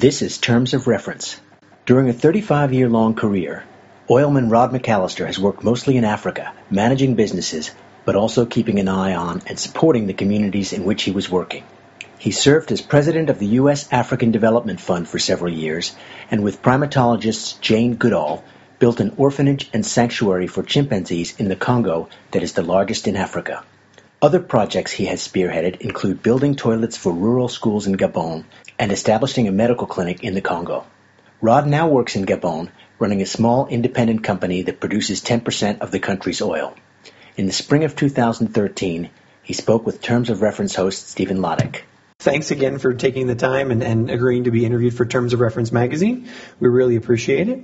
This is Terms of Reference. During a 35 year long career, oilman Rod MacAlister has worked mostly in Africa, managing businesses, but also keeping an eye on and supporting the communities in which he was working. He served as president of the U.S. African Development Fund for several years, and with primatologist Jane Goodall, built an orphanage and sanctuary for chimpanzees in the Congo that is the largest in Africa. Other projects he has spearheaded include building toilets for rural schools in Gabon and establishing a medical clinic in the Congo. Rod now works in Gabon, running a small independent company that produces 10% of the country's oil. In the spring of 2013, he spoke with Terms of Reference host Stephen Ladek. Thanks again for taking the time and, and agreeing to be interviewed for Terms of Reference magazine. We really appreciate it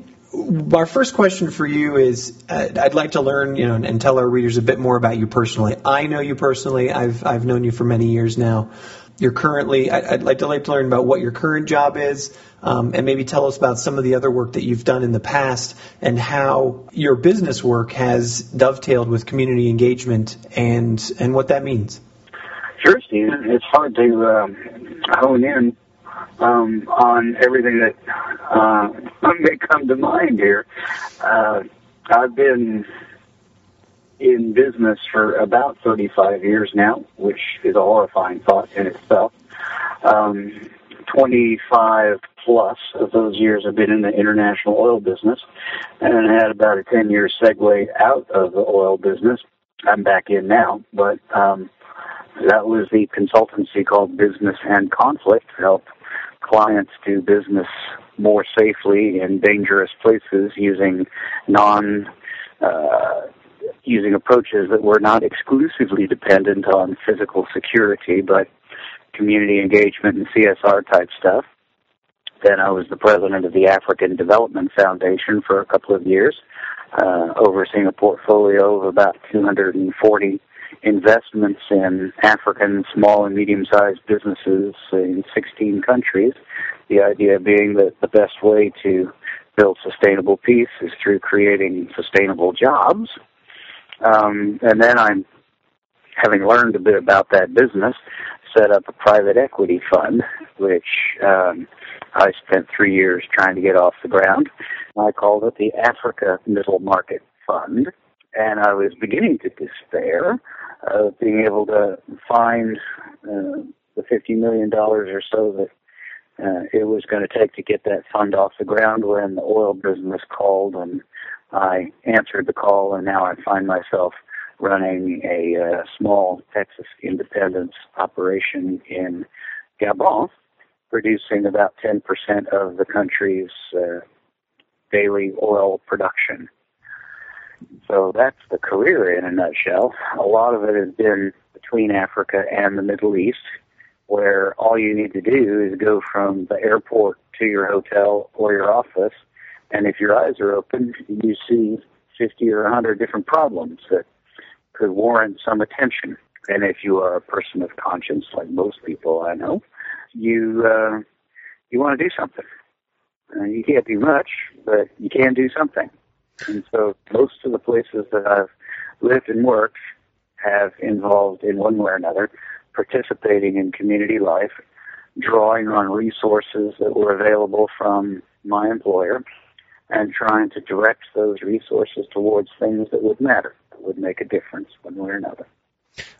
our first question for you is uh, I'd like to learn, you know, and, and, tell our readers a bit more about you personally. I know you personally. I've I've known you for many years now. You're currently. I, would like to like to learn about what your current job is, um, and maybe tell us about some of the other work that you've done in the past and how your business work has dovetailed with community engagement and and what that means. Sure, Stephen. It's hard to um, hone in um, on everything that uh, may come to mind here. Uh, I've been in business for about 35 years now, which is a horrifying thought in itself. Um, 25 plus of those years have been in the international oil business and had about a 10 year segue out of the oil business. I'm back in now, but um, that was the consultancy called Business and Conflict, help clients do business more safely in dangerous places using non uh, using approaches that were not exclusively dependent on physical security, but community engagement and CSR type stuff. Then I was the president of the African Development Foundation for a couple of years, uh, overseeing a portfolio of about 240 investments in African small and medium sized businesses in 16 countries. The idea being that the best way to build sustainable peace is through creating sustainable jobs. Um, and then I'm, having learned a bit about that business, set up a private equity fund, which um, I spent three years trying to get off the ground. I called it the Africa Middle Market Fund, and I was beginning to despair of being able to find uh, the $50 million or so that uh, it was going to take to get that fund off the ground when the oil business called and I answered the call and now I find myself running a uh, small Texas independence operation in Gabon, producing about 10% of the country's uh, daily oil production. So that's the career in a nutshell. A lot of it has been between Africa and the Middle East, where all you need to do is go from the airport to your hotel or your office, and if your eyes are open, you see 50 or 100 different problems that could warrant some attention. And if you are a person of conscience, like most people I know, you uh, you want to do something. Uh, you can't do much, but you can do something. And so most of the places that I've lived and worked have involved in one way or another participating in community life, drawing on resources that were available from my employer, and trying to direct those resources towards things that would matter, that would make a difference one way or another.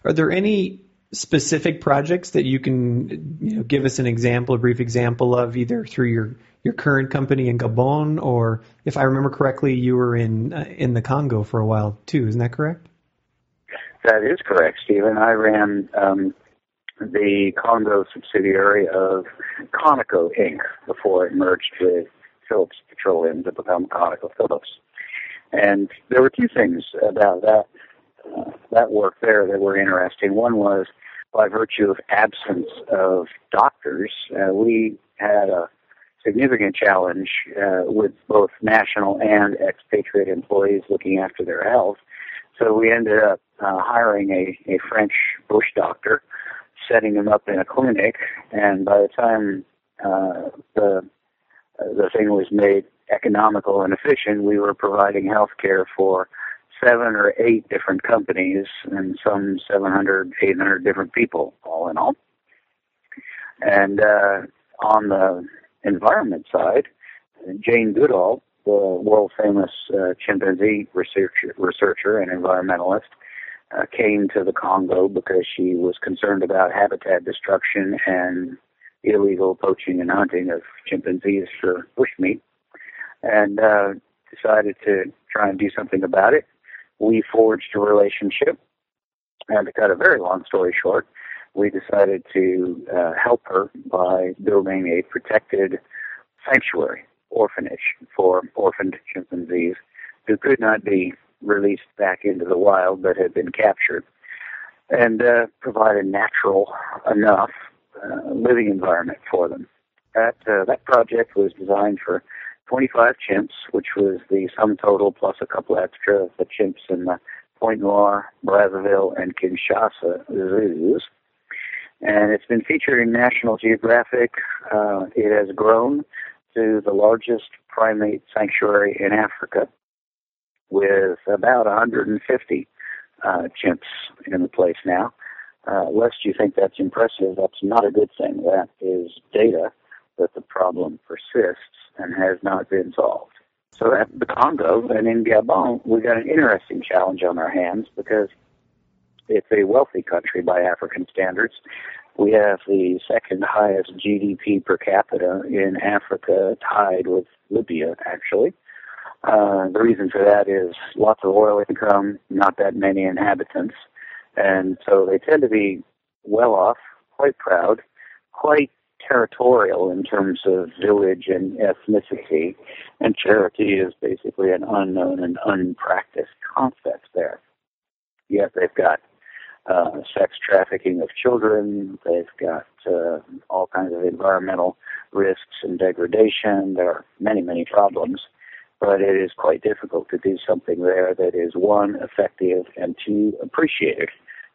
Are there any specific projects that you can you know, give us an example, a brief example of, either through your your current company in Gabon, or if I remember correctly, you were in uh, in the Congo for a while too. Isn't that correct? That is correct, Stephen. I ran um, the Congo subsidiary of Conoco Inc. before it merged with Phillips Petroleum to become ConocoPhillips. And there were two things about that that work there that were interesting. One was by virtue of absence of doctors, uh, we had a significant challenge uh, with both national and expatriate employees looking after their health. So we ended up uh, hiring a, a French bush doctor, setting him up in a clinic, and by the time uh, the the thing was made economical and efficient, we were providing health care for seven or eight different companies and some 700, 800 different people, all in all. And uh, on the environment side, Jane Goodall, the world famous uh, chimpanzee researcher, researcher and environmentalist, uh, came to the Congo because she was concerned about habitat destruction and illegal poaching and hunting of chimpanzees for bushmeat, and uh, decided to try and do something about it. We forged a relationship, and to cut a very long story short, we decided to uh, help her by building a protected sanctuary orphanage for orphaned chimpanzees who could not be released back into the wild but had been captured and uh, provide a natural enough uh, living environment for them. That uh, that project was designed for 25 chimps, which was the sum total plus a couple extra of the chimps in the Pointe Noire, Brazzaville, and Kinshasa zoos. And it's been featured in National Geographic. Uh, it has grown to the largest primate sanctuary in Africa with about 150 uh, chimps in the place now. Uh, lest you think that's impressive, that's not a good thing. That is data that the problem persists and has not been solved. So at the Congo and in Gabon, we've got an interesting challenge on our hands because it's a wealthy country by African standards, we have the second highest GDP per capita in Africa, tied with Libya, actually. Uh, the reason for that is lots of oil income, not that many inhabitants, and so they tend to be well off, quite proud, quite territorial in terms of village and ethnicity, and charity is basically an unknown and unpracticed concept there. Yet they've got uh, sex trafficking of children. They've got uh, all kinds of environmental risks and degradation. There are many, many problems, but it is quite difficult to do something there that is one, effective, and two, appreciated.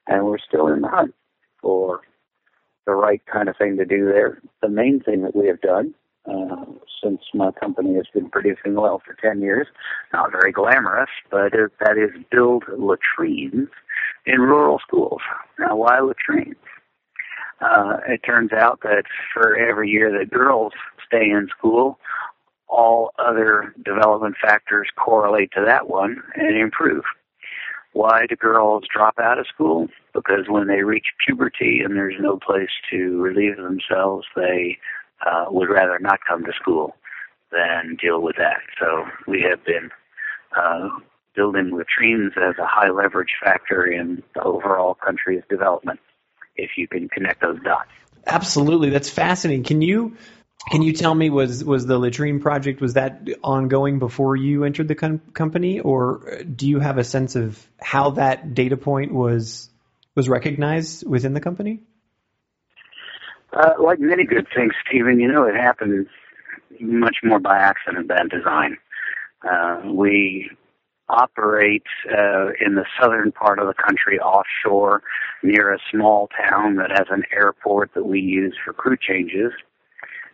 And we're still in the hunt for the right kind of thing to do there. The main thing that we have done uh, since my company has been producing oil for 10 years. Not very glamorous, but it, that is build latrines in rural schools. Now, why latrines? Uh, it turns out that for every year that girls stay in school, all other development factors correlate to that one and improve. Why do girls drop out of school? Because when they reach puberty and there's no place to relieve themselves, they uh, would rather not come to school than deal with that. So we have been uh, building latrines as a high leverage factor in the overall country's development. If you can connect those dots. Absolutely, that's fascinating. Can you can you tell me was was the latrine project was that ongoing before you entered the com- company, or do you have a sense of how that data point was was recognized within the company? Uh, like many good things, Stephen, you know, it happened much more by accident than design. Uh, we operate uh, in the southern part of the country offshore near a small town that has an airport that we use for crew changes.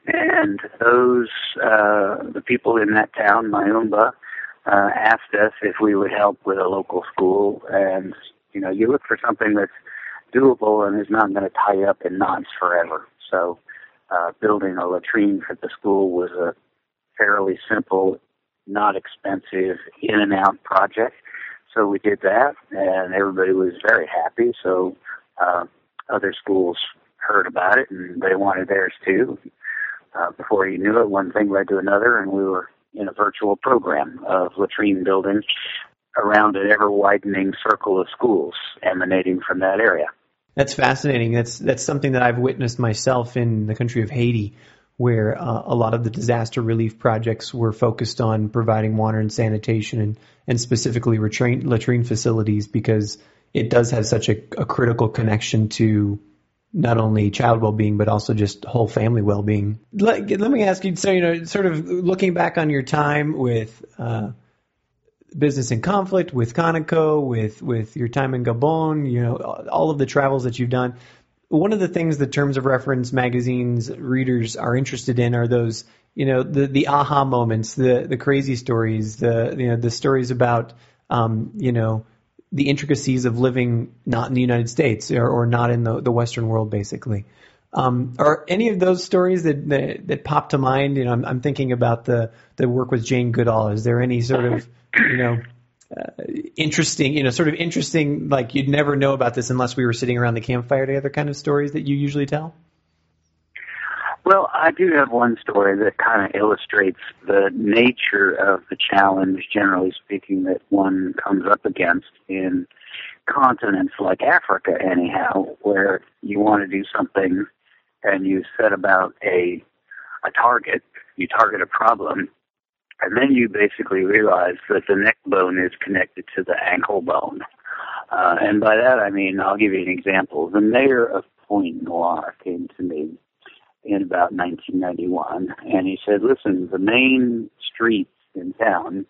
And those, uh, the people in that town, Mayumba, uh, asked us if we would help with a local school. And, you know, you look for something that's doable and is not going to tie up in knots forever. So uh, building a latrine for the school was a fairly simple, not expensive, in and out project. So we did that, and everybody was very happy. So uh, other schools heard about it, and they wanted theirs too. Uh, before you knew it, one thing led to another, and we were in a virtual program of latrine building around an ever widening circle of schools emanating from that area. That's fascinating. That's that's something that I've witnessed myself in the country of Haiti, where uh, a lot of the disaster relief projects were focused on providing water and sanitation, and and specifically latrine, latrine facilities because it does have such a, a critical connection to not only child well-being but also just whole family well-being. Let, let me ask you, so you know, sort of looking back on your time with. Uh, business in conflict with Conoco, with with your time in Gabon, you know, all of the travels that you've done. One of the things that Terms of Reference magazine's readers are interested in are those, you know, the the aha moments, the the crazy stories, the you know the stories about, um, you know, the intricacies of living not in the United States or, or not in the the Western world, basically. Um, are any of those stories that, that, that pop to mind? You know, I'm, I'm, thinking about the the work with Jane Goodall. Is there any sort of you know uh, interesting, you know, sort of interesting, like you'd never know about this unless we were sitting around the campfire together, kind of stories that you usually tell? Well, I do have one story that kind of illustrates the nature of the challenge, generally speaking, that one comes up against in continents like Africa, anyhow, where you want to do something and you set about a a target, you target a problem, and then you basically realize that the neck bone is connected to the ankle bone. Uh, and by that I mean, I'll give you an example. The mayor of Pointe Noire came to me in about 1991, and he said, "Listen, the main streets in town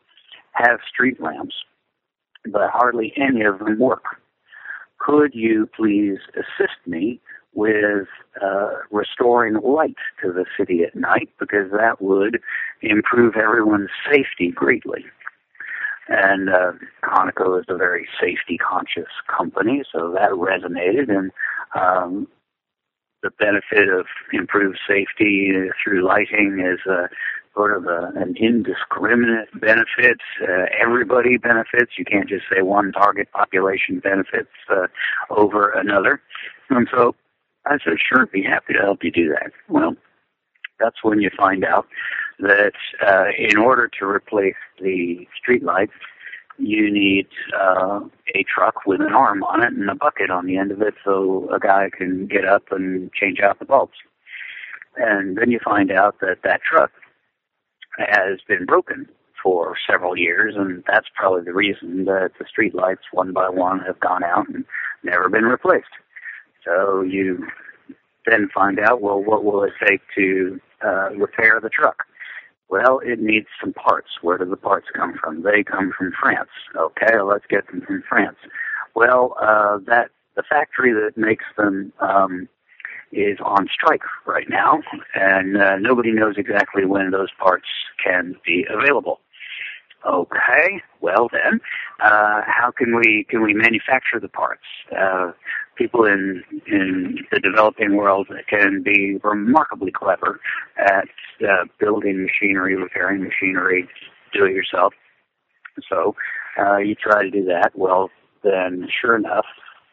have street lamps, but hardly any of them work. Could you please assist me with uh, restoring light to the city at night because that would improve everyone's safety greatly?" And uh, Conoco is a very safety conscious company, so that resonated. And um, the benefit of improved safety through lighting is uh, sort of a, an indiscriminate benefit. Uh, everybody benefits. You can't just say one target population benefits uh, over another. And so I said, sure, be happy to help you do that. Well, that's when you find out that uh, in order to replace the street lights, you need uh, a truck with an arm on it and a bucket on the end of it so a guy can get up and change out the bulbs. And then you find out that that truck has been broken for several years, and that's probably the reason that the street lights one by one have gone out and never been replaced. So you then find out, well, what will it take to uh, repair the truck? Well, it needs some parts. Where do the parts come from? They come from France. Okay, let's get them from France. Well, uh, that the factory that makes them um, is on strike right now, and uh, nobody knows exactly when those parts can be available. Okay, well then, uh, how can we can we manufacture the parts? Uh, people in in the developing world can be remarkably clever at uh, building machinery, repairing machinery, do it yourself. So uh, you try to do that. Well, then, sure enough,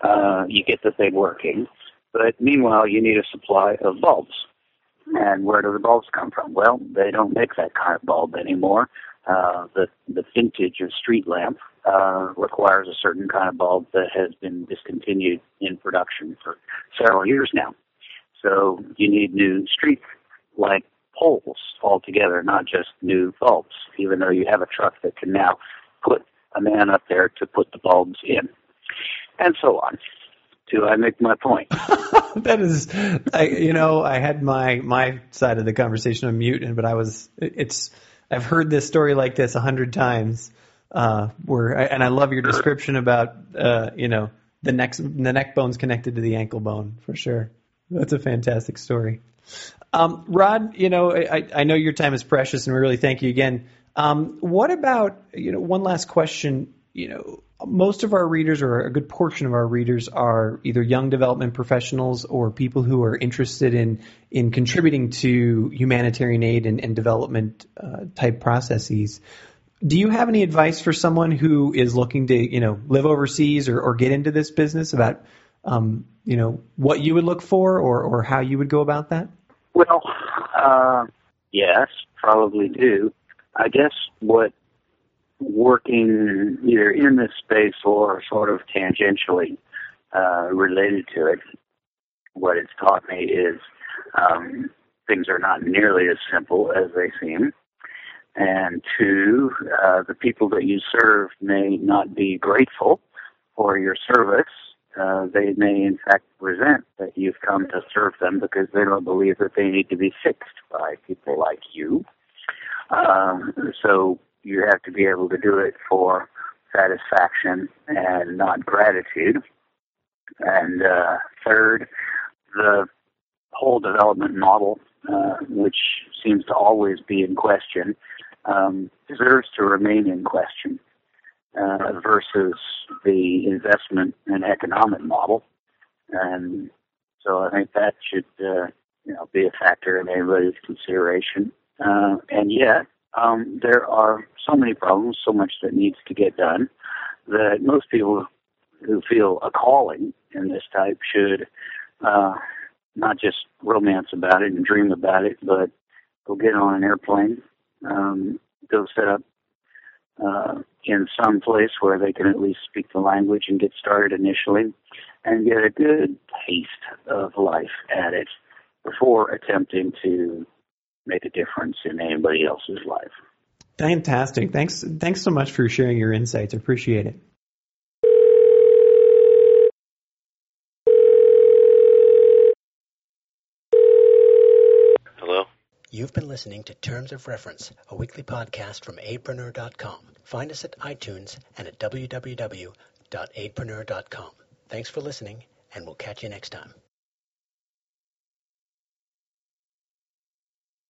uh, you get the thing working. But meanwhile, you need a supply of bulbs. And where do the bulbs come from? Well, they don't make that kind of bulb anymore. Uh, the the vintage of street lamp uh, requires a certain kind of bulb that has been discontinued in production for several years now. So you need new street light poles altogether, not just new bulbs. Even though you have a truck that can now put a man up there to put the bulbs in, and so on. Do I make my point? that is, I, you know, I had my my side of the conversation on mute, and but I was it's I've heard this story like this a hundred times. Uh, where and I love your description about uh, you know the neck the neck bone's connected to the ankle bone for sure. That's a fantastic story. Um, Rod, you know I, I know your time is precious, and we really thank you again. Um, what about you know one last question? You know most of our readers, or a good portion of our readers, are either young development professionals or people who are interested in in contributing to humanitarian aid and, and development uh, type processes. Do you have any advice for someone who is looking to, you know, live overseas or, or get into this business about, um, you know, what you would look for or, or how you would go about that? Well, uh, yes, probably do. I guess what working either in this space or sort of tangentially uh, related to it, what it's taught me is um, things are not nearly as simple as they seem. And two, uh, the people that you serve may not be grateful for your service. Uh, they may in fact resent that you've come to serve them because they don't believe that they need to be fixed by people like you. Um, so you have be able to do it for satisfaction and not gratitude. And uh, third, the whole development model, uh, which seems to always be in question, um, deserves to remain in question uh, versus the investment and economic model. And So I think that should, uh, you know, be a factor in everybody's consideration. Uh, and yet, um, there are so many problems, so much that needs to get done that most people who feel a calling in this type should uh, not just romance about it and dream about it, but go get on an airplane, um, go set up uh, in some place where they can at least speak the language and get started initially and get a good taste of life at it before attempting to make a difference in anybody else's life. Fantastic. Thanks thanks so much for sharing your insights. I appreciate it. Hello? You've been listening to Terms of Reference, a weekly podcast from Apreneur.com. Find us at iTunes and at www.apreneur.com. Thanks for listening, and we'll catch you next time.